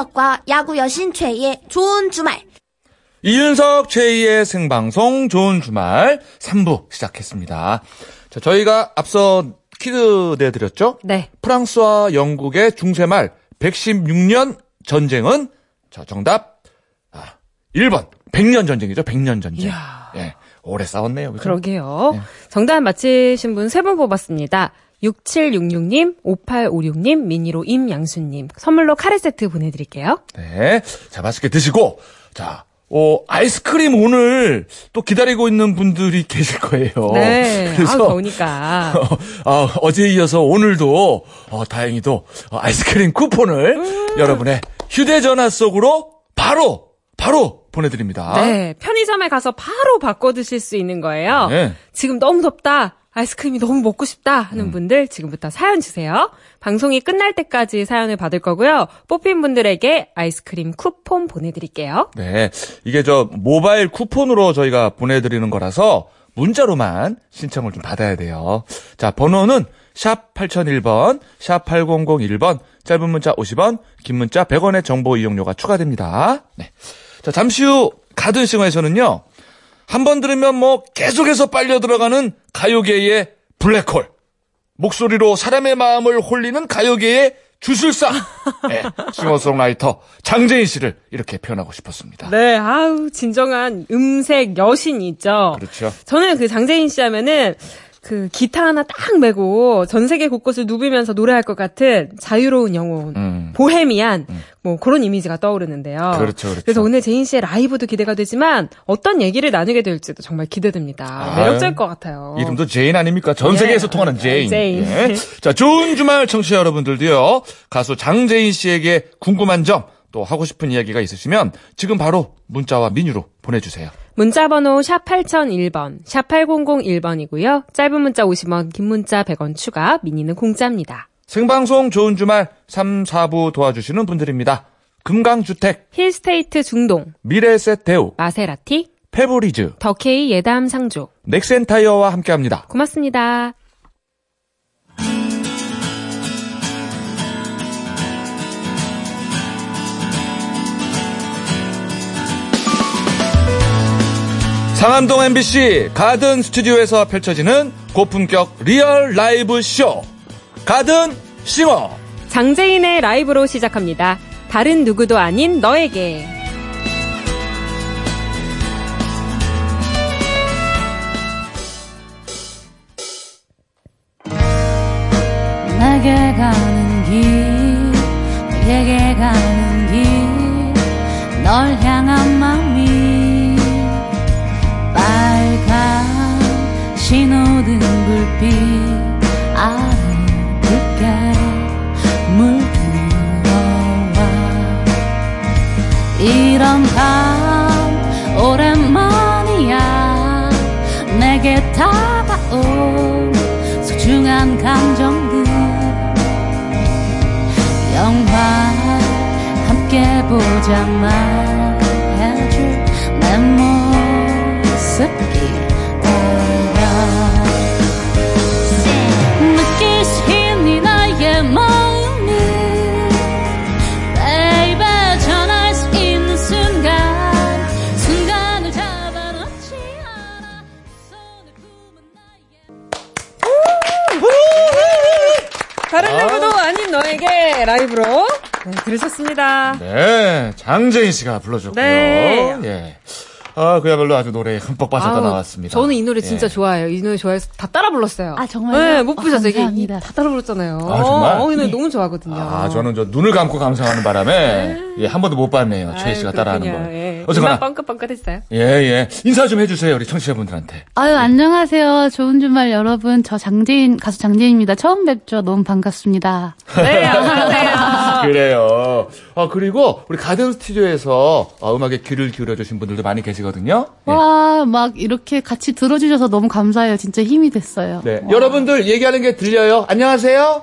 이윤석과 야구 여신 최희의 좋은 주말. 이윤석 최희의 생방송 좋은 주말 3부 시작했습니다. 자, 저희가 앞서 퀴즈 내드렸죠? 네. 프랑스와 영국의 중세말 116년 전쟁은 자, 정답 아, 1번 100년 전쟁이죠. 100년 전쟁. 이야. 예. 오래 싸웠네요. 그죠? 그러게요. 네. 정답 맞히신 분 세 분 뽑았습니다. 6766님, 5856님, 미니로 임양수님. 선물로 카레 세트 보내드릴게요. 네. 자, 맛있게 드시고 자, 어, 아이스크림 오늘 또 기다리고 있는 분들이 계실 거예요. 네. 아, 그래서 더우니까. 어, 어제에 이어서 오늘도 어, 다행히도 어, 아이스크림 쿠폰을 음. 여러분의 휴대전화 속으로 바로 바로 보내드립니다. 네. 편의점에 가서 바로 바꿔 드실 수 있는 거예요. 네. 지금 너무 덥다. 아이스크림이 너무 먹고 싶다 하는 분들 지금부터 사연 주세요. 방송이 끝날 때까지 사연을 받을 거고요. 뽑힌 분들에게 아이스크림 쿠폰 보내드릴게요. 네. 이게 저 모바일 쿠폰으로 저희가 보내드리는 거라서 문자로만 신청을 좀 받아야 돼요. 자, 번호는 샵 8001번, 샵 8001번, 짧은 문자 50원, 긴 문자 100원의 정보 이용료가 추가됩니다. 네. 자, 잠시 후 가든 싱어에서는요. 한 번 들으면 뭐 계속해서 빨려 들어가는 가요계의 블랙홀. 목소리로 사람의 마음을 홀리는 가요계의 주술사. 네, 싱어송라이터 장재인 씨를 이렇게 표현하고 싶었습니다. 네, 아우, 진정한 음색 여신이죠. 그렇죠. 저는 그 장재인 씨 하면은 그 기타 하나 딱 메고 전 세계 곳곳을 누비면서 노래할 것 같은 자유로운 영혼, 음. 보헤미안, 뭐 그런 이미지가 떠오르는데요. 그렇죠, 그렇죠. 그래서 오늘 제인 씨의 라이브도 기대가 되지만 어떤 얘기를 나누게 될지도 정말 기대됩니다. 아, 매력적일 것 같아요. 이름도 제인 아닙니까? 전 예. 세계에서 통하는 제인. 제인. 예. 자, 좋은 주말 청취자 여러분들도요. 가수 장재인 씨에게 궁금한 점, 또 하고 싶은 이야기가 있으시면 지금 바로 문자와 미니로 보내주세요. 문자 번호 샵 8001번, 샵 8001번이고요. 짧은 문자 50원, 긴 문자 100원 추가, 미니는 공짜입니다. 생방송 좋은 주말 3, 4부 도와주시는 분들입니다. 금강주택, 힐스테이트 중동, 미래에셋 대우, 마세라티, 페브리즈, 더케이 예담 상조. 넥센타이어와 함께합니다. 고맙습니다. 상암동 MBC 가든 스튜디오에서 펼쳐지는 고품격 real 라이브 쇼. 가든 싱어. 장재인의 라이브로 시작합니다. 다른 누구도 아닌 너에게. 내게 가는 길 너에게 가는 길 널 향한 마음 신호등 불빛 아래 붉게 물들어와. 이런 밤 오랜만이야. 내게 다가온 소중한 감정들. 영화 함께 보자 말 라이브로 네, 들으셨습니다. 네, 장재인 씨가 불러줬고요. 네. 예. 아, 그야말로 아주 노래에 흠뻑 아우, 나왔습니다. 저는 이 노래 진짜 예. 좋아해요. 이 노래 좋아해서 다 따라 불렀어요. 아, 정말요? 네, 못 어, 부르셨어요. 이게 감사합니다. 다 따라 불렀잖아요. 아, 정말? 어, 이 노래 너무 좋아하거든요. 아, 저는 저 눈을 감고 감상하는 바람에 예, 한 번도 못 봤네요. 최 씨가 따라 하는 거. 예. 어쨌거나 뻥긋뻥긋했어요. 예, 예. 인사 좀 해주세요, 우리 청취자분들한테. 아유, 안녕하세요. 좋은 주말 여러분. 저 장재인, 가수 장재인입니다. 처음 뵙죠. 너무 반갑습니다. 네, 안녕하세요. 그래요. 아, 그리고 우리 가든 스튜디오에서 어, 음악에 귀를 기울여주신 분들도 많이 계시거든요. 예. 와, 막 이렇게 같이 들어주셔서 너무 감사해요. 진짜 힘이 됐어요. 네. 여러분들 얘기하는 게 들려요. 안녕하세요.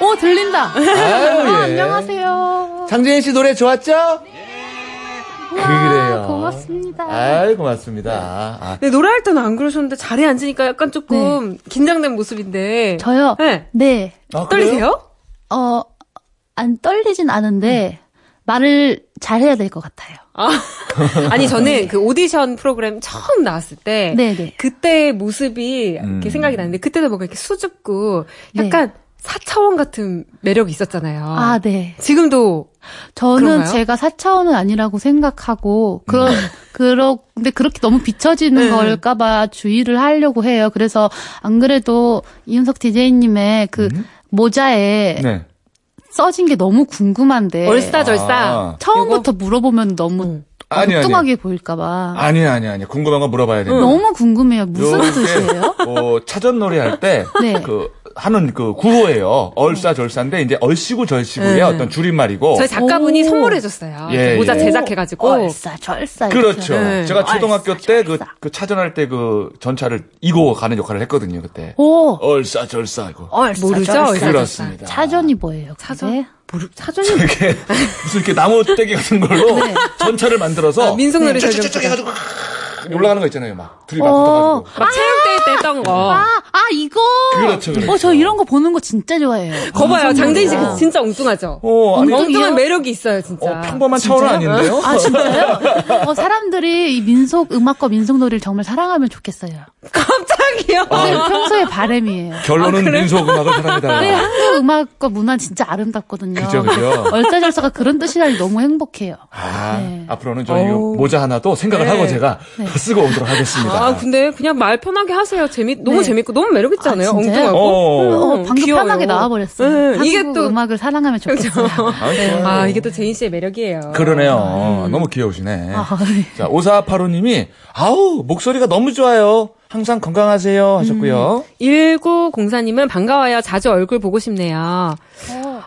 오, 들린다. 아유, 예. 아, 안녕하세요. 장재인 씨 노래 좋았죠? 그래요. 고맙습니다. 아이, 고맙습니다. 아, 네, 노래할 때는 안 그러셨는데 자리에 앉으니까 약간 조금 긴장된 모습인데. 저요? 네. 네. 아? 떨리세요? 어, 안 떨리진 않은데, 말을 잘해야 될 것 같아요. 아니 저는 그 오디션 프로그램 처음 나왔을 때 네네. 그때의 모습이 음. 이렇게 생각이 나는데 그때도 뭔가 이렇게 수줍고 약간 사차원 같은 매력이 있었잖아요. 아, 네. 지금도 저는 그런가요? 제가 4차원은 아니라고 생각하고, 그런, 음. 그러, 근데 그렇게 너무 비춰지는 네. 걸까 봐 주의를 하려고 해요. 그래서 안 그래도 이윤석 DJ님의 그 모자에 네. 써진 게 너무 궁금한데. 얼싸절싸. 아. 처음부터 물어보면 너무 음. 아니. 뚱하게 보일까봐. 아니, 아니, 아니. 궁금한 거 물어봐야 돼요. 너무 궁금해요. 무슨 뜻이에요? 어, 차전 놀이 할 때, 네. 그, 하는 그 구호예요. 얼싸절싸인데, 이제 얼씨구 절씨구의 네. 어떤 줄임말이고. 저희 작가분이 오. 선물해 줬어요. 예, 모자 예. 제작해 가지고. 얼싸, 절싸. 이렇게. 그렇죠. 네. 제가 초등학교 때 그, 그 차전할 때 그 전차를 이고 가는 역할을 했거든요, 그때. 오, 얼싸절싸, 이거. 얼싸, 모르죠? 절싸. 얼싸. 그렇습니다. 차전이 뭐예요? 차전? 모르, 차전이 이렇게 무슨 이렇게 나무 떼기 같은 걸로 네. 전차를 만들어서 아, 민속놀이 쫙쫙쫙 설정 해가지고 올라가는 거 있잖아요, 막 둘이 막 어. 붙어가지고. 막 체육대회 때 했던 거. 아, 아, 이거! 그렇죠, 그렇죠. 어, 저 이런 거 보는 거 진짜 좋아해요. 거봐요. 장재인 씨 아. 진짜 엉뚱하죠? 어, 아니, 엉뚱- 엉뚱한 매력이 있어요, 진짜. 어, 평범한 차원은 아닌데요? 아, 진짜요? 어, 사람들이 이 민속 음악과 민속놀이를 정말 사랑하면 좋겠어요. 깜짝이야. 네, 평소의 바람이에요. 결론은 민속 음악을 사랑합니다. 네, 한국 음악과 문화는 진짜 아름답거든요. 그죠, 그죠. 얼싸절싸가 그런 뜻이라니 너무 행복해요. 아, 네. 앞으로는 저희 어우. 모자 하나도 생각을 네. 하고 제가 쓰고 오도록 하겠습니다. 아, 근데 그냥 말 편하게 하세요. 재밌, 너무 네. 재밌고 너무 매력있지 않아요? 아? 엉뚱하고. 어. 어, 방금 귀여워요. 편하게 나와버렸어요. 네, 이게 또- 음악을 사랑하면 좋겠어요. 아, 좋아요. 아, 이게 또 제인 씨의 매력이에요. 그러네요. 너무 귀여우시네. 아, 네. 자, 5485님이, 아우, 목소리가 너무 좋아요. 항상 건강하세요. 하셨고요. 1904님은 반가워요. 자주 얼굴 보고 싶네요.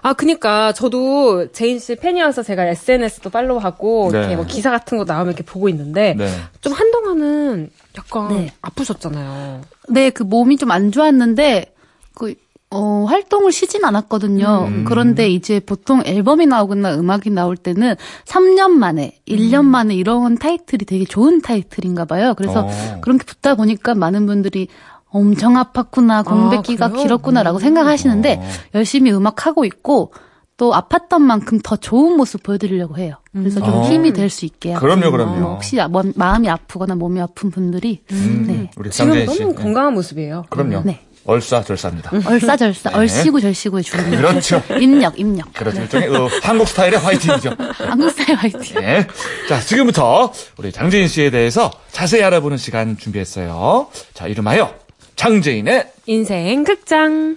아, 그니까 저도 제인 씨 팬이어서 제가 SNS도 follow하고 네. 이렇게 뭐 기사 같은 거 나오면 이렇게 보고 있는데 네. 좀 한동안은 약간 네. 아프셨잖아요. 네, 그 몸이 좀 안 좋았는데, 그, 어, 활동을 쉬진 않았거든요. 음. 그런데 이제 보통 앨범이 나오거나 음악이 나올 때는 3년 만에, 1년 음. 만에 이런 타이틀이 되게 좋은 타이틀인가 봐요. 그래서 어. 그렇게 붙다 보니까 많은 분들이 엄청 아팠구나, 공백기가 그래요? 길었구나라고 생각하시는데 어. 열심히 음악하고 있고 또 아팠던 만큼 더 좋은 모습 보여드리려고 해요. 그래서 좀 어. 힘이 될 수 있게. 그럼요, 어, 그럼요. 혹시 아- 뭐- 마음이 아프거나 몸이 아픈 분들이 음, 네. 우리 지금. 너무 네. 건강한 모습이에요. 그럼요. 네. 얼싸절싸입니다. 얼싸절싸, 네. 얼씨구 절씨구의 줄임. 그렇죠. 입력, 입력. 그렇죠. 일종의 어, 한국 스타일의 화이팅이죠. 한국 스타일 화이팅. 네. 자, 지금부터 우리 장재인 씨에 대해서 자세히 알아보는 시간 준비했어요. 자, 이름하여 장재인의 인생 극장.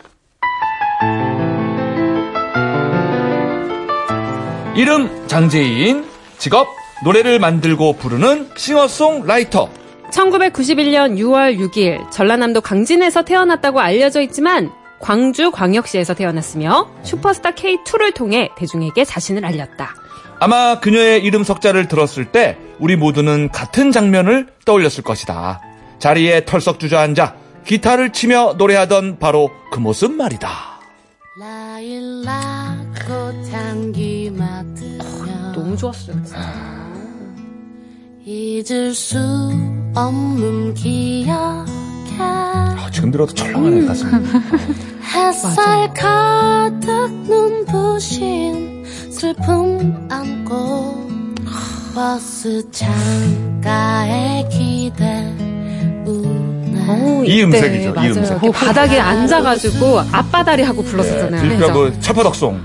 이름 장재인, 직업 노래를 만들고 부르는 싱어송라이터. 1991년 6월 6일 전라남도 강진에서 태어났다고 알려져 있지만 광주 광역시에서 태어났으며 슈퍼스타 K2를 통해 대중에게 자신을 알렸다. 아마 그녀의 이름 석자를 들었을 때 우리 모두는 같은 장면을 떠올렸을 것이다. 자리에 털썩 주저앉아 기타를 치며 노래하던 바로 그 모습 말이다. 맡으며 너무 좋았어요. 잊을 수 없는 기억에 아, 지금 들어도 철렁하네 가슴이. 햇살 가득 눈부신 슬픔 안고 버스 창가에 기대 우네 이 음색이죠, 이 맞아요. 음색. 이렇게 바닥에 앉아가지고 앞바다리 하고 불렀었잖아요. 그러니까 그죠? 그 철파덕송.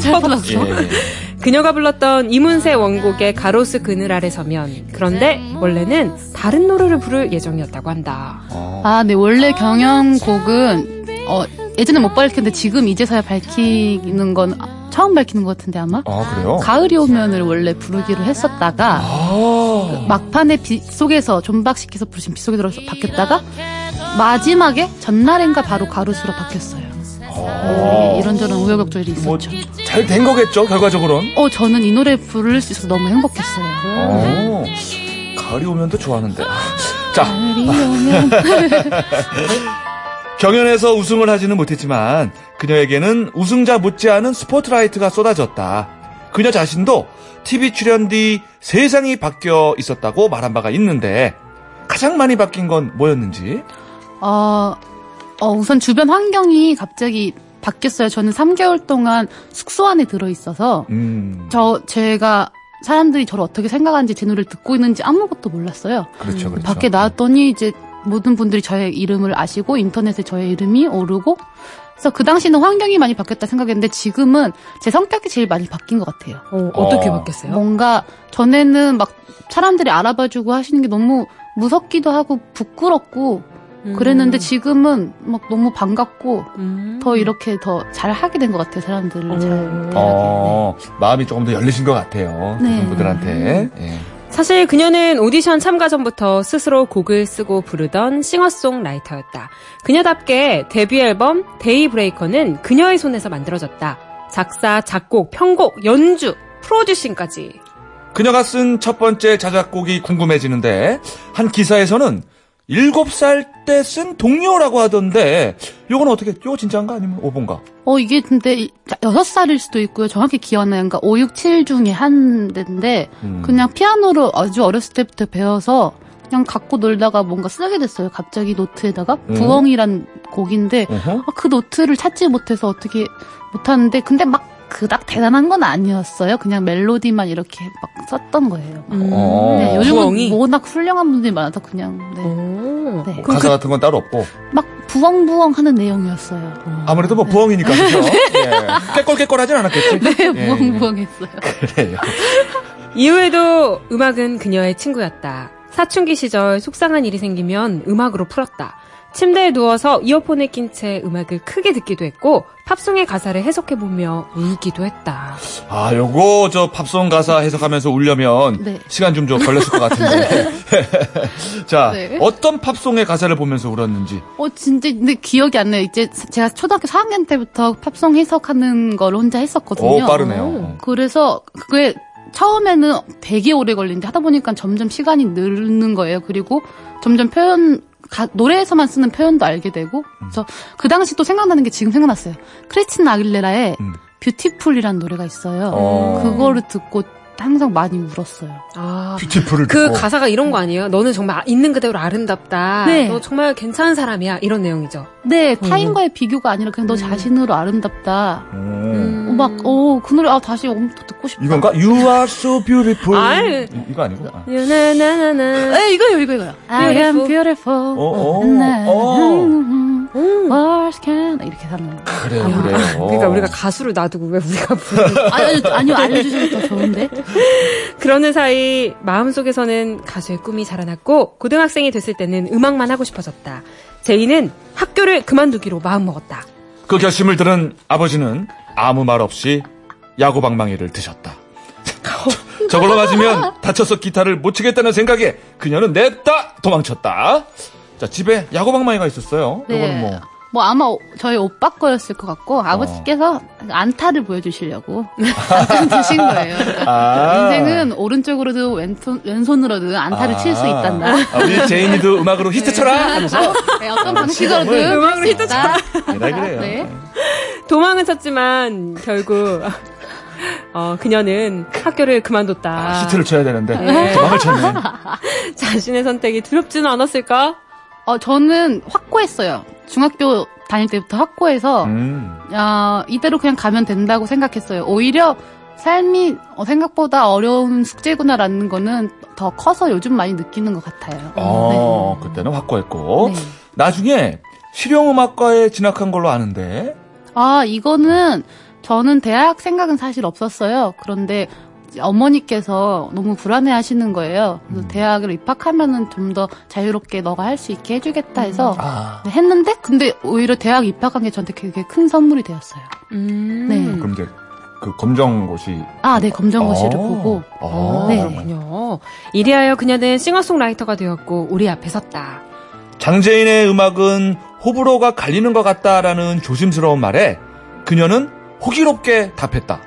철파덕송. 예, 예. 그녀가 불렀던 이문세 원곡의 가로수 그늘 아래 서면 그런데 원래는 다른 노래를 부를 예정이었다고 한다. 아, 네. 원래 경연곡은, 어, 예전에 못 밝혔는데 지금 이제서야 밝히는 건 처음 밝히는 것 같은데 아마? 아, 그래요? 가을이 오면을 원래 부르기로 했었다가, 아. 막판에 빗 속에서 존박시켜서 부르신 빗 속에 들어서 바뀌었다가, 마지막에 전날인가 바로 가로수로 바뀌었어요. 네, 이런저런 우여곡절이 뭐, 있었죠. 잘된 거겠죠, 결과적으로는? 어, 저는 이 노래 부를 수 있어서 너무 행복했어요. 어. 가을이 오면도 좋아하는데. 아, 자, 가을이 오면. 경연에서 우승을 하지는 못했지만 그녀에게는 우승자 못지않은 스포트라이트가 쏟아졌다. 그녀 자신도 TV 출연 뒤 세상이 바뀌어 있었다고 말한 바가 있는데 가장 많이 바뀐 건 뭐였는지? 어, 어, 우선 주변 환경이 갑자기 바뀌었어요. 저는 3개월 동안 숙소 안에 들어 있어서 음. 저 제가 사람들이 저를 어떻게 생각하는지 제 노래를 듣고 있는지 아무것도 몰랐어요. 그렇죠, 그렇죠. 밖에 나왔더니 이제 모든 분들이 저의 이름을 아시고 인터넷에 저의 이름이 오르고 그래서 그 당시는 환경이 많이 바뀌었다 생각했는데 지금은 제 성격이 제일 많이 바뀐 것 같아요. 어, 어떻게 어. 바뀌었어요? 뭔가 전에는 막 사람들이 알아봐주고 하시는 게 너무 무섭기도 하고 부끄럽고 음. 그랬는데 지금은 막 너무 반갑고 음. 더 이렇게 더 잘하게 된 것 같아요 사람들을 잘 어. 대하게. 어, 마음이 조금 더 열리신 것 같아요. 네. 그분들한테. 예. 사실 그녀는 오디션 참가 전부터 스스로 곡을 쓰고 부르던 싱어송라이터였다. 그녀답게 데뷔 앨범 Day Breaker는 그녀의 손에서 만들어졌다. 작사, 작곡, 편곡, 연주, producing까지. 그녀가 쓴 첫 번째 자작곡이 궁금해지는데 한 기사에서는 7살 때 쓴 동요라고 하던데 요건 어떻게 요거 진짜인가 아니면 오본가? 어 이게 근데 여섯 살일 수도 있고요 정확히 기억 안 나요 그러니까 5, 6, 7 중에 한 대인데 음. 그냥 피아노로 아주 어렸을 때부터 배워서 그냥 갖고 놀다가 뭔가 쓰게 됐어요 갑자기 노트에다가 음. 부엉이란 곡인데. 아, 그 노트를 찾지 못해서 어떻게 못하는데 근데 막 그닥 대단한 건 아니었어요. 그냥 멜로디만 이렇게 막 썼던 거예요. 어. 네, 요즘은 부엉이? 워낙 훌륭한 분들이 많아서 그냥 네. 오. 네. 가사 같은 건 따로 없고 막 부엉부엉 하는 내용이었어요. 아무래도 뭐 부엉이니까 그죠? 예. 깨꼴깨꼴하진 않았겠지? 네, 예, 부엉부엉했어요. 그래요. 이후에도 음악은 그녀의 친구였다. 사춘기 시절 속상한 일이 생기면 음악으로 풀었다. 침대에 누워서 이어폰을 낀 채 음악을 크게 듣기도 했고 팝송의 가사를 해석해 보며 울기도 했다. 아, 요거 저 팝송 가사 해석하면서 울려면 네. 시간 좀 좀 걸렸을 것 같은데. 자, 네. 어떤 팝송의 가사를 보면서 울었는지. 어, 진짜, 근데 기억이 안 나요. 이제 제가 초등학교 4학년 때부터 팝송 해석하는 걸 혼자 했었거든요. 오, 빠르네요. 그래서 그게 처음에는 되게 오래 걸리는데 하다 보니까 점점 시간이 줄는 거예요. 그리고 점점 표현, 가- 노래에서만 쓰는 표현도 알게 되고. 그래서 그 당시 또 생각나는 게 지금 생각났어요. 크리스틴 아길레라의 음. Beautiful이라는 노래가 있어요. 어. 그거를 듣고 항상 많이 울었어요. 아, Beautiful을 그 듣고. 가사가 이런 거 아니에요? 너는 정말 있는 그대로 아름답다. 네. 너 정말 괜찮은 사람이야. 이런 내용이죠. 네, 타인과의 비교가 아니라 그냥 너 자신으로 아름답다. 음. 어, 막, 어, 그 노래, 아, 다시 엄청 듣고 싶다. 이건가? You are so beautiful. 아이. 이- 이거 아니고. 아. 나나나나. 에, 이거요, 이거, 이거요. I am beautiful. 어, 어, 나- 어. Words can 이렇게 하는 거. 그래요, 그래요. 그러니까 우리가 가수를 놔두고 왜 우리가 부르는 아니, 아니, 아니요, 알려주셔서 더 좋은데. 그러는 사이 마음속에서는 가수의 꿈이 자라났고 고등학생이 됐을 때는 음악만 하고 싶어졌다. 제이는 학교를 그만두기로 마음먹었다. 그 결심을 들은 아버지는 아무 말 없이 야구방망이를 드셨다. 저걸로 맞으면 다쳐서 기타를 못 치겠다는 생각에 그녀는 냅다 도망쳤다. 자, 집에 야구방망이가 있었어요. 이거는 뭐. 뭐 아마 오- 저희 오빠 거였을 것 같고 아버지께서 안타를 보여주시려고 드신 거예요. 그러니까 아. 인생은 오른쪽으로도 왼손, 왼손으로도 안타를 칠수 있단다. 아, 우리 제인이도 음악으로 히트 쳐라! 하면서. 네, 어떤 방식으로든 시간을 음악으로 히트 있다. 네, 그래요. 네. 도망은 쳤지만 결국 어, 그녀는 학교를 그만뒀다. 아, 히트를 쳐야 되는데. 네. 도망을 쳤네. 자신의 선택이 두렵지는 않았을까? 어, 저는 확고했어요. 중학교 다닐 때부터 확고해서 음. 어, 이대로 그냥 가면 된다고 생각했어요. 오히려 삶이 어, 생각보다 어려운 숙제구나라는 거는 더 커서 요즘 많이 느끼는 것 같아요. 어, 그때는 확고했고. 네. 나중에 실용음악과에 진학한 걸로 아는데. 아, 이거는 저는 대학 생각은 사실 없었어요. 그런데 어머니께서 너무 불안해 하시는 거예요. 그래서 대학을 입학하면은 좀 더 자유롭게 너가 할 수 있게 해주겠다 해서 아. 네, 했는데 근데 오히려 대학 입학한 게 저한테 되게 큰 선물이 되었어요. 음. 네. 그럼 이제 그 검정고시. 아, 네, 검정고시를 어. 보고 어. 네. 그렇군요. 이리하여 그녀는 싱어송라이터가 되었고 우리 앞에 섰다. 장재인의 음악은 호불호가 갈리는 것 같다라는 조심스러운 말에 그녀는 호기롭게 답했다.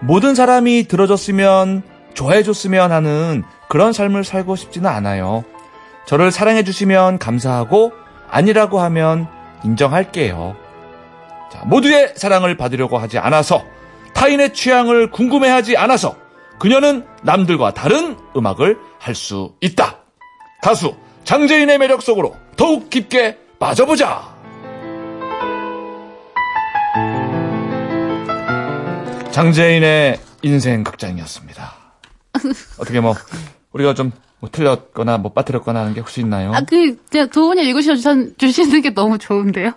모든 사람이 들어줬으면 좋아해줬으면 하는 그런 삶을 살고 싶지는 않아요. 저를 사랑해주시면 감사하고 아니라고 하면 인정할게요. 자, 모두의 사랑을 받으려고 하지 않아서 타인의 취향을 궁금해하지 않아서 그녀는 남들과 다른 음악을 할 수 있다. 가수 장재인의 매력 속으로 더욱 깊게 빠져보자. 장재인의 인생 극장이었습니다. 어떻게 뭐 우리가 좀 뭐 틀렸거나 뭐 빠뜨렸거나 하는 게 혹시 있나요? 아, 그, 그냥 도훈이 읽으셔 주시는 게 너무 좋은데요?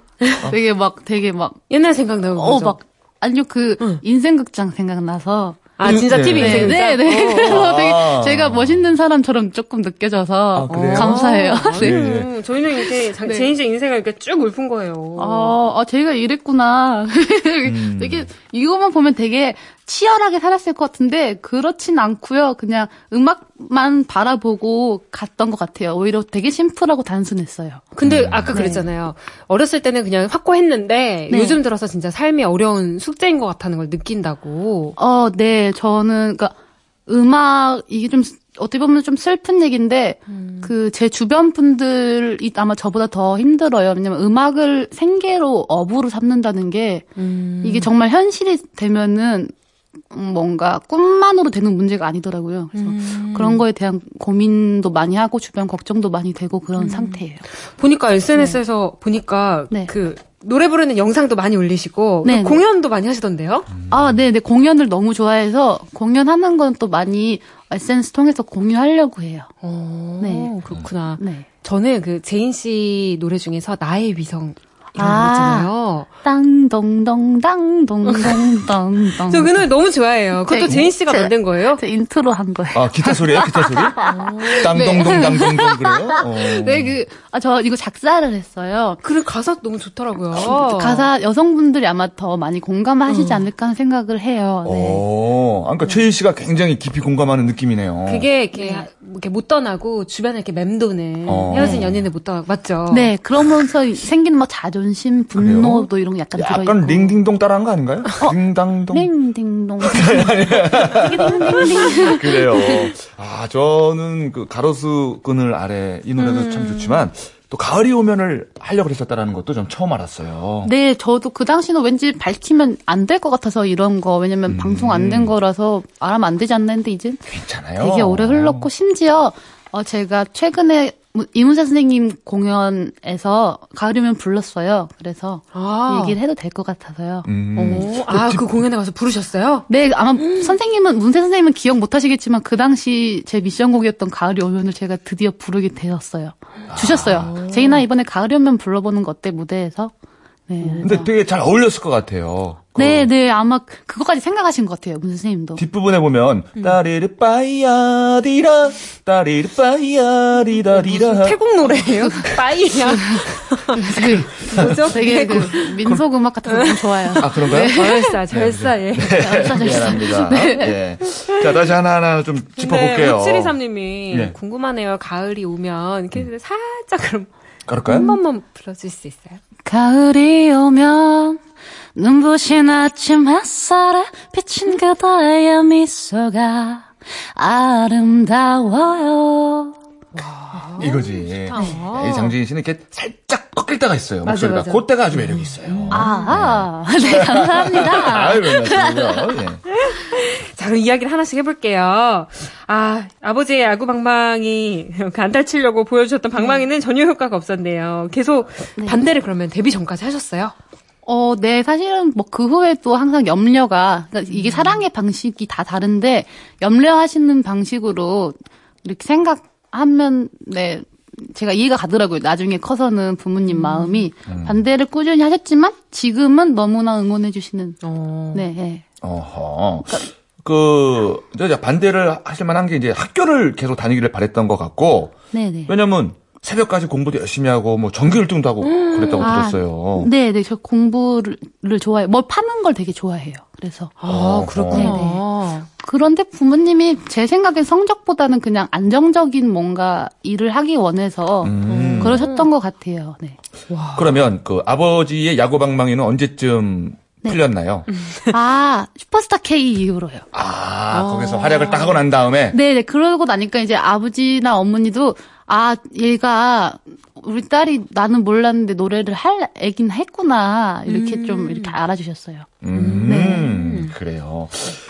되게 막, 되게 막, 옛날 생각나고 어? 막, 아니요, 그, 인생 극장 생각나서. 아 진짜 네. TV 네, 인생 네, 네. 그래서 되게 아. 제가 멋있는 사람처럼 조금 느껴져서 아, 그래요? 감사해요. 네. 음, 저희는 이렇게 장- 네. 제인 씨 인생을 이렇게 쭉 읊은 거예요. 아, 아, 제가 이랬구나. 음. 되게, 이거만 보면 되게 치열하게 살았을 것 같은데, 그렇진 않고요 그냥 음악만 바라보고 갔던 것 같아요. 오히려 되게 심플하고 단순했어요. 근데 아까 그랬잖아요. 어렸을 때는 그냥 확고했는데 네. 요즘 들어서 진짜 삶이 어려운 숙제인 것 같다는 걸 느낀다고. 어, 네, 저는, 그니까, 음악, 이게 좀, 어떻게 보면 좀 슬픈 얘기인데, 그, 제 주변 분들이 아마 저보다 더 힘들어요. 왜냐면 음악을 생계로, 업으로 삼는다는 게, 이게 정말 현실이 되면은, 음, 뭔가 꿈만으로 되는 문제가 아니더라고요. 그래서 그런 거에 대한 고민도 많이 하고, 주변 걱정도 많이 되고 그런 상태예요. 보니까 SNS에서 보니까 네. 그 노래 부르는 영상도 많이 올리시고 네, 또 네. 공연도 많이 하시던데요? 아, 네, 네. 공연을 너무 좋아해서, 공연하는 건 또 많이 SNS 통해서 공유하려고 해요. 어, 네. 그렇구나. 네. 저는 그 제인 씨 노래 중에서 나의 위성 아. 있잖아요. 땅동동 땅동동 땅동. 저 그 노래 너무 좋아해요. 그것도 네, 제인 씨가 제- 만든 거예요? 저 인트로 한 거예요. 아 기타 소리예요? 기타 소리? 땅동동 땅동동 그래요? 어. 네, 그, 아, 저 이거 작사를 했어요. 그 가사 너무 좋더라고요. 가사 여성분들이 아마 더 많이 공감하시지 않을까 하는 생각을 해요. 네. 오, 아, 그러니까 최희 씨가 굉장히 깊이 공감하는 느낌이네요. 그게 이렇게, 이렇게 못 떠나고 주변에 이렇게 맴도는 어. 헤어진 연인을 못 떠나고 맞죠? 네, 그러면서 생기는 뭐자 존심, 분노도 이런 게 약간 들어있고. 약간 링딩동 따라한 거 아닌가요? 링당동. 링딩동. 그래요. 아, 저는 그 가로수 그늘 아래 이 노래도 참 좋지만 또 가을이 오면을 하려고 그랬었다라는 것도 좀 처음 알았어요. 네, 저도 그 당시는 왠지 밝히면 안 될 것 같아서 이런 거, 왜냐면 방송 안 된 거라서 말하면 안 되지 않나 했는데 이제 괜찮아요. 되게 오래 흘렀고 심지어 어 제가 최근에 무- 이문세 선생님 공연에서 가을이면 불렀어요. 그래서 아. 얘기를 해도 될 것 같아서요. 음. 오, 아, 그 공연에 가서 부르셨어요? 네, 아마 선생님은 문세 선생님은 기억 못 하시겠지만 그 당시 제 미션곡이었던 가을이 오면을 제가 드디어 부르게 되었어요. 주셨어요. 제이나 이번에 가을이 오면 불러보는 거 어때 무대에서? 네. 근데 되게 잘 어울렸을 것 같아요. 그 네, 네, 아마 그거까지 생각하신 것 같아요, 문세 선생님도. 뒷부분에 보면 따리르 빠이야디라 따리르 빠이야디다디라 태국 노래예요? 빠이야. 뭐죠? 되게 그 민속 음악 같은 거 너무 좋아요. 아 그런가요? 절사, 절사, 예. 미안합니다. 예. 자 다시 하나하나 좀 짚어 볼게요. 네, 5723님이 네. 궁금하네요. 가을이 오면 이렇게 살짝 그럼 그럴까요? 한 번만 불러 줄 수 있어요? 가을이 오면 눈부신 아침 햇살에 비친 그대의 미소가 아름다워요. 이거지. 예. 이 장지인 씨는 이렇게 살짝 꺾일 때가 있어요. 맞아, 목소리가. 맞아. 그때가 아주 매력이 있어요. 아, 네, 감사합니다. 아유. 예. 자, 그럼 이야기를 하나씩 해볼게요. 아, 아버지의 야구 방망이, 그 안달 치려고 보여주셨던 방망이는 전혀 효과가 없었네요. 계속 반대를 그러면 데뷔 전까지 하셨어요? 어, 네, 사실은 뭐 그 후에도 항상 염려가, 그러니까 이게 사랑의 방식이 다 다른데, 염려하시는 방식으로 이렇게 생각 하면, 네, 제가 이해가 가더라고요. 나중에 커서는 부모님 마음이 반대를 꾸준히 하셨지만, 지금은 너무나 응원해 주시는, 어. 네, 네. 어허. 그, 이제 반대를 하실 만한 게 이제 학교를 계속 다니기를 바랬던 것 같고, 네네. 왜냐면 새벽까지 공부도 열심히 하고, 뭐 전교 1등도 하고 그랬다고 아, 들었어요. 네 네. 저 공부를 좋아해요. 뭘 파는 걸 되게 좋아해요. 그래서. 아, 그렇구나. 네네. 그런데 부모님이 제 생각엔 성적보다는 그냥 안정적인 뭔가 일을 하기 원해서 음. 그러셨던 것 같아요. 네. 그러면 그 아버지의 야구 방망이는 언제쯤 네. 풀렸나요? 아, 슈퍼스타 K 이후로요. 아, 거기서 활약을 딱 하고 난 다음에 네 네. 그러고 나니까 이제 아버지나 어머니도 아, 얘가 우리 딸이 나는 몰랐는데 노래를 할 애긴 했구나. 이렇게 좀 이렇게 알아주셨어요. 음, 그래요.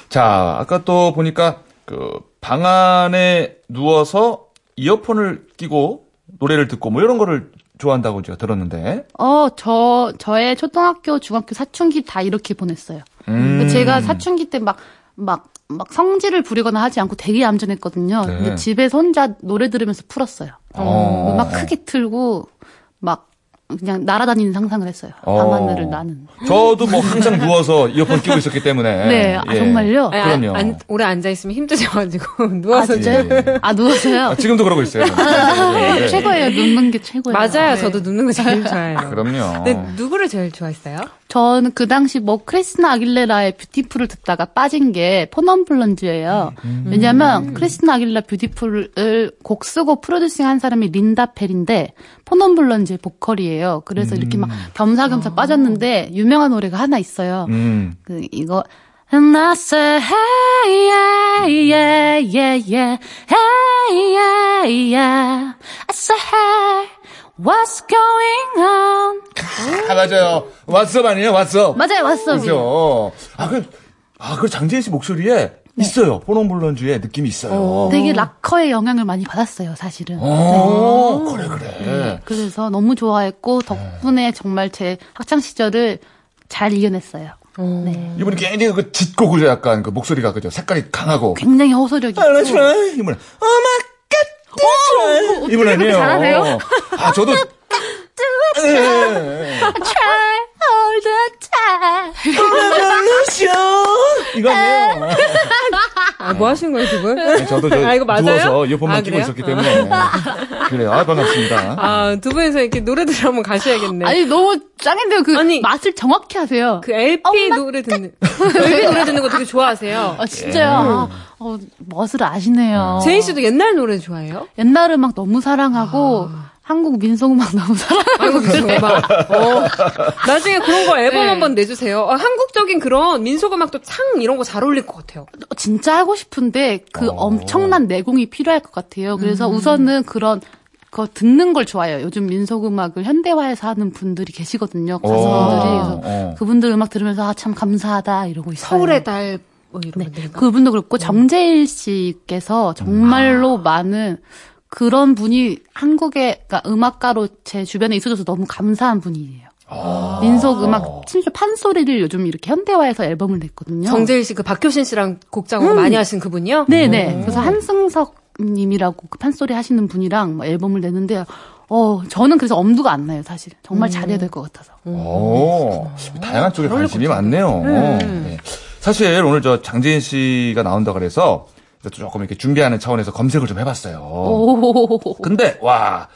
자, 아까 또 보니까 그 방 안에 누워서 이어폰을 끼고 노래를 듣고 뭐 이런 거를 좋아한다고 제가 들었는데. 어, 저, 저의 초등학교, 중학교 사춘기 다 이렇게 보냈어요. 음. 제가 사춘기 때 막, 막, 막 성질을 부리거나 하지 않고 되게 얌전했거든요. 네. 근데 집에서 혼자 노래 들으면서 풀었어요. 어. 음악 크게 틀고, 막, 그냥 날아다니는 상상을 했어요. 어. 밤하늘을 나는. 저도 뭐 항상 누워서 이어폰 끼고 있었기 때문에. 네, 아, 예. 정말요? 안- 그럼요. 안- 오래 앉아 있으면 힘드셔가지고, 아, 누워서. 진짜요? 아, 누워서요? 아, 지금도 그러고 있어요. 저는. 네, 네. 최고예요. 눕는 게 최고예요. 맞아요. 네. 저도 눕는 거 제일 좋아해요. 그럼요. 근데 누구를 제일 좋아했어요? 저는 그 당시 뭐 크리스나 아길레라의 뷰티풀을 듣다가 빠진 게 포넘블런즈예요. 왜냐면 크리스나 아길레라 뷰티풀을 곡 쓰고 프로듀싱 한 사람이 린다 펠인데 포넘블런즈의 보컬이에요. 그래서 이렇게 막 겸사겸사 빠졌는데 유명한 노래가 하나 있어요. 음. 그 이거 And I say, hey, yeah, yeah, yeah, yeah, hey, yeah, yeah. I say, hey, what's going on? 아, 맞아요. 왓썹 아니에요? 왓썹. 맞아요, 왔어. 그죠. 아, 그, 아, 그 장재희 씨 목소리에 있어요. 포놈블런주의 느낌이 있어요. 되게 락커의 영향을 많이 받았어요, 사실은. 어, 그래, 그래. 그래서 너무 좋아했고 덕분에 정말 제 학창 시절을 잘 이겨냈어요. 네. 이분이 굉장히 그 짙고 그죠 약간 그 목소리가 그죠 색깔이 강하고. 굉장히 호소력이 있고 이분 어마 이분 아니에요. 잘하네요. 아 저도 예, 예, 예. Try all the time. 이거 아니에요. 아, 뭐 하시는 거예요, 두 분? 네, 저도 저 아, 이거 맞아요? 누워서 이어폰만 아, 끼고? 있었기 때문에 그래요. 아, 반갑습니다. 아, 두 분이서 이렇게 노래 들으러 한번 가셔야겠네. 아니 너무 짱인데요. 그 아니, 멋을 정확히 아세요. 그 LP 노래 듣는, LP 노래 듣는 거 되게 좋아하세요. 아 진짜요. 아, 어, 멋을 아시네요. 제인 씨도 옛날 노래 좋아해요? 옛날 음악 너무 사랑하고 한국 민속 음악 너무 사랑하고 아이고, 정말. 어. 나중에 그런 거 앨범 네. 한번 내주세요. 아, 한국적인 그런 민속음악도 창 이런 거 잘 어울릴 것 같아요. 진짜 하고 싶은데 그 어. 엄청난 내공이 필요할 것 같아요. 그래서 음. 우선은 그런 거 듣는 걸 좋아해요. 요즘 민속 음악을 현대화해서 하는 분들이 계시거든요. 가수분들이 그래서 어. 그분들 음악 들으면서 아, 참 감사하다 이러고 있어요. 서울의 달, 뭐 이런 네. 그분도 그렇고 정재일 씨께서 정말로 음. 많은 그런 분이 한국의 그러니까 음악가로 제 주변에 있어줘서 너무 감사한 분이에요. 아. 민속 음악 심지어 판소리를 요즘 이렇게 현대화해서 앨범을 냈거든요. 정재일 씨 그 박효신 씨랑 곡 작업 많이 하신 그분이요? 네네. 그래서 한승석 님이라고 그 판소리 하시는 분이랑 뭐 앨범을 내는데 어 저는 그래서 엄두가 안 나요 사실 정말 음. 잘해야 될 것 같아서 오, 다양한 쪽에 관심이 많네요. 네. 사실 오늘 저 장재인 씨가 나온다 그래서 조금 이렇게 준비하는 차원에서 검색을 좀 해봤어요. 오. 근데 와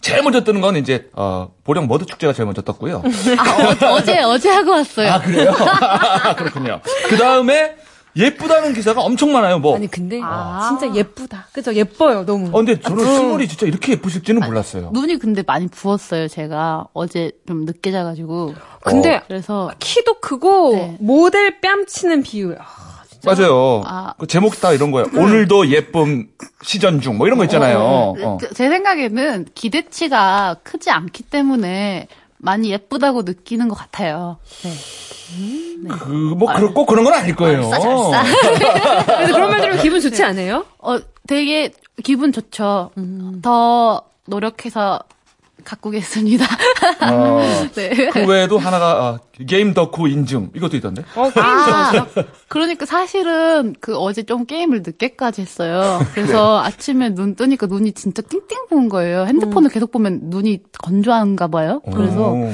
제일 먼저 뜨는 건 이제 어, 보령 머드 축제가 제일 먼저 떴고요. 아, 어, 제 어제 하고 왔어요 아 그래요? 그렇군요. 그 다음에 예쁘다는 기사가 엄청 많아요. 뭐. 아니 근데 아. 진짜 예쁘다. 그죠? 예뻐요 너무. 어, 근데 저는 스물이 진짜 이렇게 예쁘실지는 몰랐어요. 눈이 근데 많이 부었어요 제가 어제 좀 늦게 자가지고 근데 그래서 키도 크고 네. 모델 뺨치는 비율. 아, 맞아요. 아. 그 제목 다 이런 거예요. 오늘도 예쁨 시전 중 뭐 이런 거 있잖아요. 어. 제- 제 생각에는 기대치가 크지 않기 때문에 많이 예쁘다고 느끼는 것 같아요 네. 그, 뭐, 그렇고 그런 건 아닐 거예요. 그래서 그런 말 들으면 기분 좋지 않아요? 어 되게 기분 좋죠 더 노력해서 가꾸겠습니다 어, 네. 그 외에도 하나가, 아, 게임 덕후 인증. 이것도 있던데. 어 게임 아? 그러니까 사실은 그 어제 좀 게임을 늦게까지 했어요. 그래서 아침에 눈 뜨니까 눈이 진짜 띵띵 부은 거예요. 핸드폰을 계속 보면 눈이 건조한가 봐요. 그래서 오.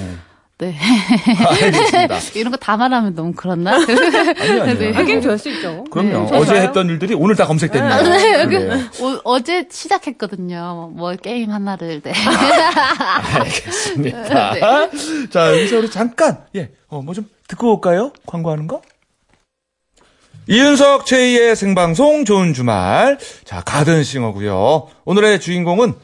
네 알겠습니다. 이런 거 다 말하면 너무 그렇나? 아니요, 아니요. 네. 아, 게임 좋아할 수 있죠. 그럼요. 네, 어제. 했던 일들이 오늘 다 검색됐네요. 네, 그래요. 어, 어제 시작했거든요. 뭐 게임 하나를 네. 알겠습니다. 네. 자, 여기서 우리 잠깐, 예, 어, 뭐 좀 듣고 올까요? 광고하는 거? 이윤석 최희의 생방송 좋은 주말. 자, 가든싱어고요 오늘의 주인공은 아,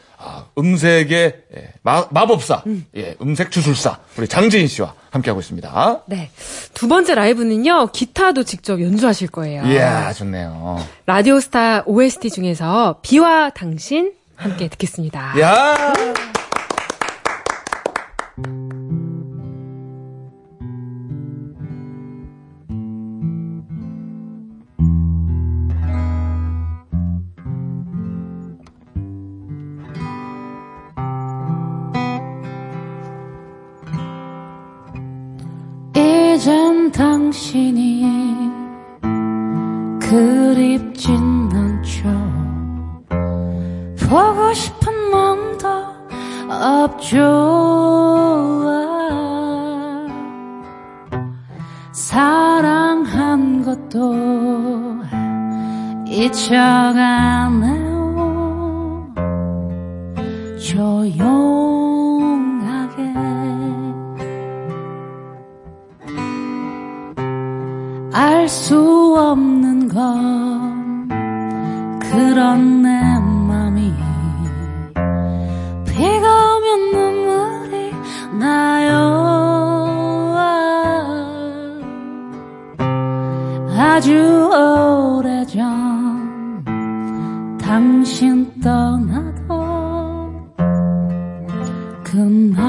음색의 예, 마, 마법사, 예, 음색 주술사 우리 장지인 씨와 함께하고 있습니다. 네. 두 번째 라이브는요, 기타도 직접 연주하실 거예요. 이야, 좋네요. 라디오스타 OST 중에서 비와 당신 함께 듣겠습니다. 야. 아주 오래전 당신 떠나던 그날처럼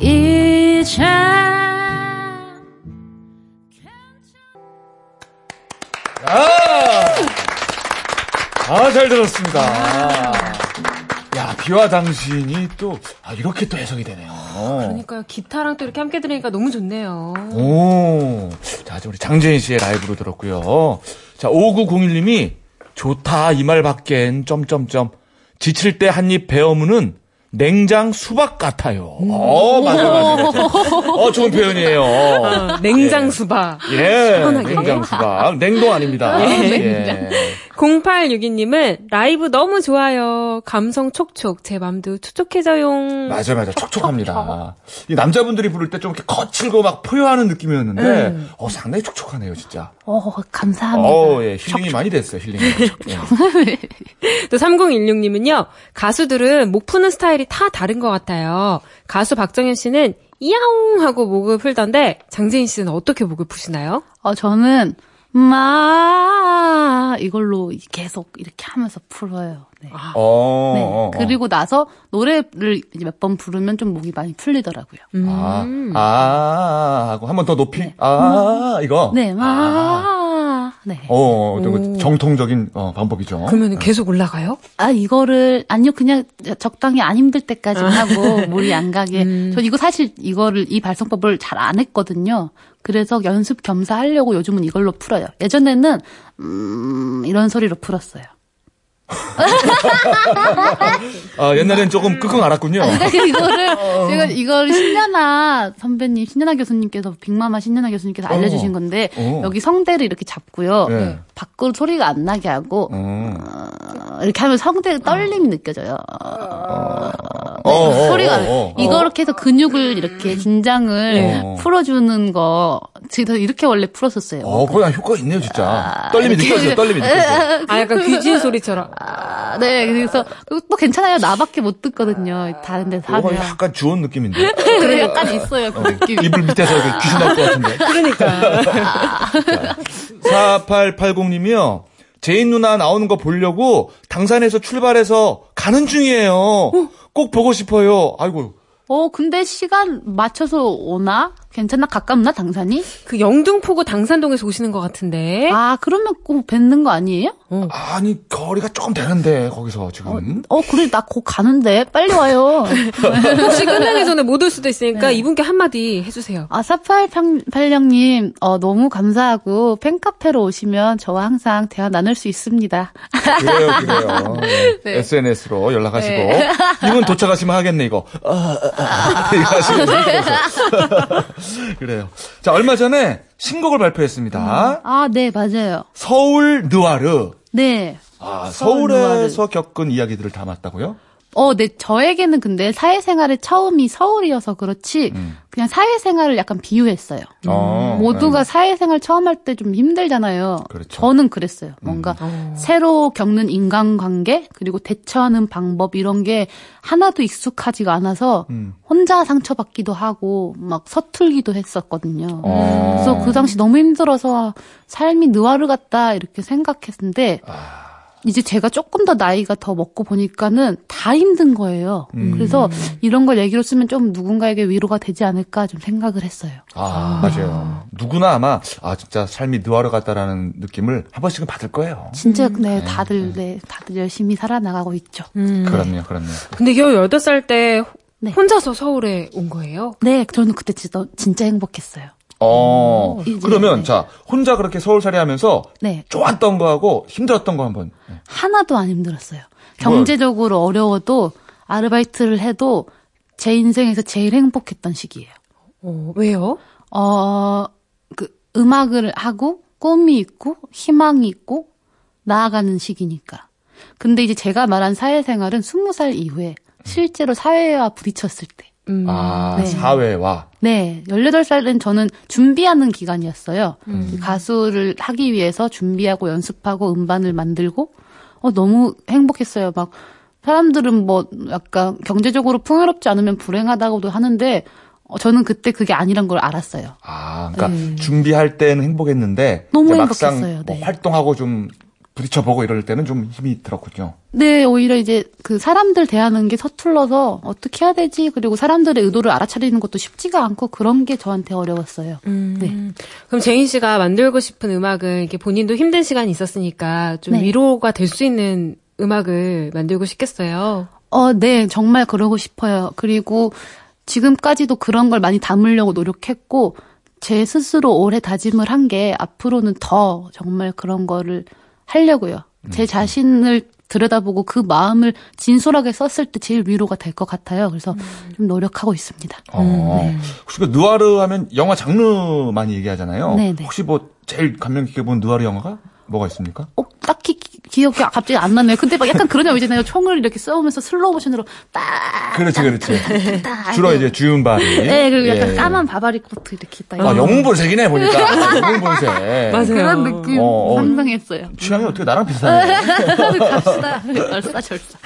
이제 아, 잘 들었습니다. 야, 비와 당신이 또, 아, 이렇게 또 해석이 되네요. 그러니까요. 기타랑 또 이렇게 함께 들으니까 너무 좋네요. 오. 자, 이제 우리 장재인 씨의 라이브로 들었고요. 자, 5901님이 좋다 이 말 밖엔 점점점 지칠 때 한 입 베어무는 냉장 수박 같아요. 어, 맞아, 맞아, 맞아. 어, 좋은 표현이에요. 어, 냉장 수박. 예, 시원하게. 냉장 수박. 냉동 아닙니다. 예. 0862님은 라이브 너무 좋아요. 감성 촉촉. 제 맘도 촉촉해져요. 맞아, 맞아. 촉촉합니다. 이 남자분들이 부를 때 좀 이렇게 거칠고 막 포효하는 느낌이었는데, 어, 상당히 촉촉하네요, 진짜. 어, 감사합니다. 어, 예, 힐링이 많이 됐어요, 힐링이. 예. 또 3016님은요. 가수들은 목 푸는 스타일이 다 다른 것 같아요. 가수 박정현 씨는 이야옹 하고 목을 풀던데 장재인 씨는 어떻게 목을 푸시나요? 어, 저는 마 이걸로 계속 이렇게 하면서 풀어요. 네. 어, 네. 어, 어. 그리고 나서 노래를 몇번 부르면 좀 목이 많이 풀리더라고요. 아, 음. 아, 하고 한 번 더 높이. 아, 이거. 네, 마. 네. 어, 어, 정통적인 어, 방법이죠. 그러면 계속 올라가요? 아, 이거를, 아니요, 그냥 적당히 안 힘들 때까지 하고, 물이 안 가게. 저 이거 사실 이거를, 이 발성법을 잘 안 했거든요. 그래서 연습 겸사 하려고 요즘은 이걸로 풀어요. 예전에는, 음, 이런 소리로 풀었어요. 아, 옛날엔 조금 끙끙 앓았군요. 그러니까 이거를, 제가 이걸 신년아 선배님, 신년아 교수님께서, 빅마마 신년아 교수님께서 알려주신 건데, 어. 여기 성대를 이렇게 잡고요. 네. 밖으로 소리가 안 나게 하고, 음. 어, 이렇게 하면 성대 떨림이 느껴져요. 어, 네, 어, 소리가 어, 어, 어. 이렇게 해서 근육을 이렇게 긴장을 어. 풀어주는 거 제가 이렇게 원래 풀었었어요. 어, 그거 효과 있네요, 진짜. 아, 떨림이 느껴져요, 떨림이 느껴져요. 아, 약간 귀신 소리처럼. 아, 네, 그래서 또 괜찮아요. 나밖에 못 듣거든요. 다른 데서 하면. 약간 주온 느낌인데. 그래 약간 있어요 그 느낌. 이불 밑에서 이렇게 귀신 나올 것 같은데. 그러니까. 4880님이요. 제인 누나 나오는 거 보려고 당산에서 출발해서 가는 중이에요. 꼭 보고 싶어요. 아이고. 어 근데 시간 맞춰서 오나? 괜찮나? 가깝나 당산이? 그 영등포구 당산동에서 오시는 것 같은데. 아 그러면 꼭 뵙는 거 아니에요? 아니, 거리가 조금 되는데, 거기서 지금. 어 그래 나 곧 가는데 빨리 와요. 혹시 끝나기 전에 못 올 수도 있으니까 이분께 한마디 해주세요. 아, 4886님, 어, 너무 감사하고, 팬카페로 오시면 저와 항상 대화 나눌 수 있습니다. 그래요, 그래요. 네. SNS로 연락하시고. 이분 도착하시면 하겠네, 이거. 아, 아, 아, 이거 하시면 그래요. 자, 얼마 전에 신곡을 발표했습니다. 아, 네, 맞아요. 서울 느와르. 네. 아, 서울 서울에서 겪은 이야기들을 담았다고요? 어, 네, 저에게는 근데 사회생활의 처음이 서울이어서 그렇지, 그냥 사회생활을 약간 비유했어요. 어, 모두가 네. 사회생활 처음 할 때 좀 힘들잖아요. 그렇죠. 저는 그랬어요. 뭔가 새로 겪는 인간관계 그리고 대처하는 방법 이런 게 하나도 익숙하지가 않아서 음. 혼자 상처받기도 하고 막 서툴기도 했었거든요. 어. 그래서 그 당시 너무 힘들어서 삶이 느와르 같다 이렇게 생각했는데 이제 제가 조금 더 나이가 더 먹고 보니까는 다 힘든 거예요. 음. 그래서 이런 걸 얘기로 쓰면 좀 누군가에게 위로가 되지 않을까 좀 생각을 했어요. 아, 맞아요. 누구나 아마, 아, 진짜 삶이 느와르 같다라는 느낌을 한 번씩은 받을 거예요. 진짜 네 다들 네 다들 열심히 살아나가고 있죠. 음. 그럼요, 그럼요. 근데 18살 때 네. 혼자서 서울에 온 거예요? 네, 저는 그때 진짜, 진짜 행복했어요. 어, 이제, 그러면 네. 자, 혼자 그렇게 서울살이 하면서 네, 좋았던 거하고 힘들었던 거 한번. 네. 하나도 안 힘들었어요. 경제적으로 어려워도 아르바이트를 해도 제 인생에서 제일 행복했던 시기예요. 어, 왜요? 어, 그 음악을 하고 꿈이 있고 희망이 있고 나아가는 시기니까. 근데 이제 제가 말한 사회생활은 20살 이후에 실제로 사회와 부딪혔을 때. 음. 아, 네. 사회와. 네, 18살은 저는 준비하는 기간이었어요. 음. 가수를 하기 위해서 준비하고 연습하고 음반을 만들고, 어, 너무 행복했어요. 막, 사람들은 뭐, 약간 경제적으로 풍요롭지 않으면 불행하다고도 하는데, 어, 저는 그때 그게 아니란 걸 알았어요. 아, 그러니까 준비할 때는 행복했는데 너무 막상 행복했어요, 뭐 네. 활동하고 좀 부딪혀보고 이럴 때는 좀 힘이 들었군요. 네, 오히려 이제 그 사람들 대하는 게 서툴러서 어떻게 해야 되지? 그리고 사람들의 의도를 알아차리는 것도 쉽지가 않고 그런 게 저한테 어려웠어요. 음. 네. 그럼 제인 씨가 만들고 싶은 음악을 이렇게 본인도 힘든 시간이 있었으니까 좀 네. 위로가 될 수 있는 음악을 만들고 싶겠어요. 어, 네, 정말 그러고 싶어요. 그리고 지금까지도 그런 걸 많이 담으려고 노력했고, 제 스스로 오래 다짐을 한 게 앞으로는 더 정말 그런 거를 하려고요. 제 자신을 들여다보고 그 마음을 진솔하게 썼을 때 제일 위로가 될 것 같아요. 그래서 좀 노력하고 있습니다. 어, 혹시 그 느와르 하면 영화 장르 많이 얘기하잖아요. 네네. 혹시 뭐 제일 감명 깊게 본 느와르 영화가 뭐가 있습니까? 어, 딱히 기- 기억이 갑자기 안 나네요. 근데 막 약간 그런 영화 있잖아요. 총을 이렇게 쏘면서 슬로우 모션으로 딱. 그렇지, 그렇지. 딱 주로. 이제 주윤 발이. 네, 그리고 약간 예. 까만 바바리 코트 이렇게 딱. 아, 영웅본색이네, 보니까. 영웅본색. 맞아요. 그런 느낌 어, 어. 상상했어요. 취향이 어떻게 나랑 비슷하네. 갑시다. 얼싸 절싸.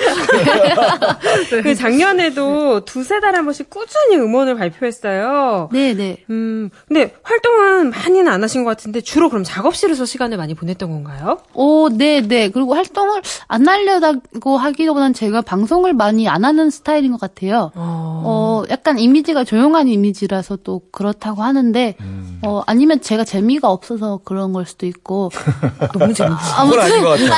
그 작년에도 두세 달에 한 번씩 꾸준히 음원을 발표했어요. 네네. 음, 근데 활동은 많이는 안 하신 것 같은데 주로 그럼 작업실에서 시간을 많이 보냈던 건가요? 오, 네 네. 그리고 활동을 안 하려고 하기보다는 제가 방송을 많이 안 하는 스타일인 것 같아요. 어, 약간 이미지가 조용한 이미지라서 또 그렇다고 하는데, 음. 어, 아니면 제가 재미가 없어서 그런 걸 수도 있고. 너무 재밌어. 그건 아닌 것 같아요.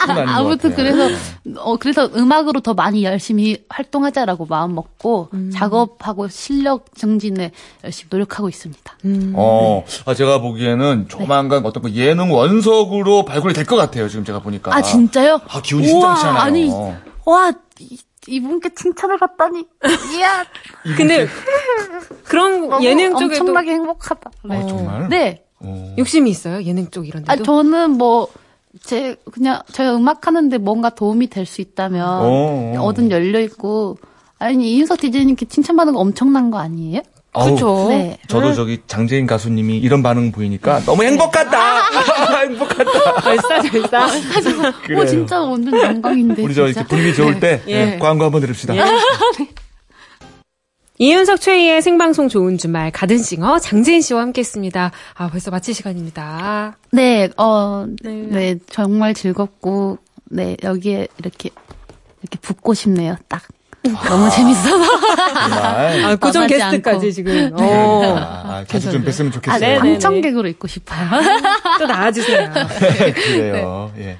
그건 아닌 것 아무튼 같아요. 그래서 어 그래서 음악으로 더 많이 열심히 활동하자라고 마음 먹고 작업하고 실력 증진에 열심히 노력하고 있습니다. 어, 아, 제가 보기에는 조만간 어떤 그 예능 원석 으로 발굴이 될 것 같아요. 지금 제가 보니까. 아 진짜요? 아, 기운이 심상치않아요. 아니 와 이, 이분께 칭찬을 받다니 이야 근데 그런 예능 쪽에도 엄청나게 행복하다. 네. 아, 정말? 네. 어. 욕심이 있어요? 예능 쪽 이런 아 데도? 저는 뭐 제 그냥 제가 음악 하는데 뭔가 도움이 될 수 있다면 어, 어. 어든 열려 있고 아니 이윤석 디제이님께 칭찬받는 거 엄청난 거 아니에요? 그렇죠. 네. 저도 저기 장재인 가수님이 이런 반응 보이니까 너무 행복하다. 행복하다. 알싸잘싸. 그래요. 어, 진짜 완전 영광인데. 우리 저 진짜. 이렇게 분위기 좋을 때 예. 네, 광고 한번 들읍시다. 이윤석 최희의 생방송 좋은 주말 가든싱어 장재인 씨와 함께했습니다. 아 벌써 마칠 시간입니다. 네, 어, 네. 네. 정말 즐겁고, 네, 여기에 이렇게, 이렇게 붙고 싶네요, 딱. 너무 재밌어서. 아 고정 게스트까지 않고. 지금. 어. 아, 자주 좀 뵀으면 좋겠어요. 아, 네네. 방청객으로 있고 싶어요. 또 나와주세요. 그래요. 예.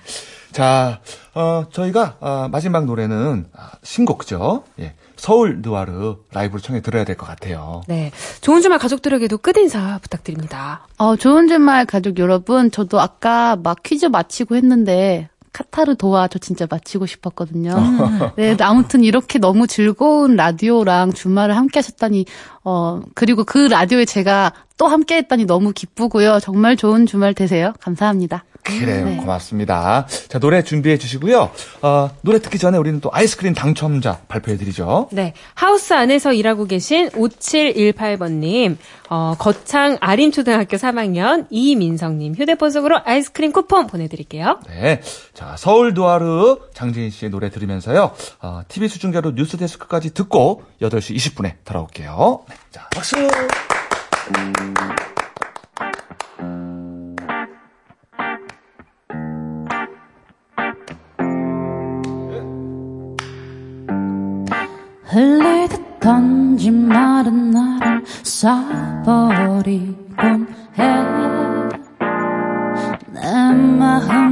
자, 어, 저희가 어, 마지막 노래는 아, 신곡죠. 예. 서울 느와르 라이브로 청해 들어야 될 것 같아요. 네. 좋은 주말 가족들에게도 끝인사 부탁드립니다. 어, 좋은 주말 가족 여러분, 저도 아까 막 퀴즈 마치고 했는데, 카타르 도와 저 진짜 마치고 싶었거든요. 네, 아무튼 이렇게 너무 즐거운 라디오랑 주말을 함께 하셨다니, 어, 그리고 그 라디오에 제가 또 함께 했다니 너무 기쁘고요. 정말 좋은 주말 되세요. 감사합니다. 그래요. 네. 고맙습니다. 자, 노래 준비해 주시고요. 어, 노래 듣기 전에 우리는 또 아이스크림 당첨자 발표해 드리죠. 네. 하우스 안에서 일하고 계신 5718번님, 어, 거창 아림초등학교 3학년 이민성님 휴대폰 속으로 아이스크림 쿠폰 보내드릴게요. 네. 자, 서울 느와르 장재인 씨의 노래 들으면서요. 어, TV 수중계로 뉴스 데스크까지 듣고 8시 20분에 돌아올게요. 네. 자, 박수! 흘리듯던지 말은 나를 쏴버리곤 해 내 마음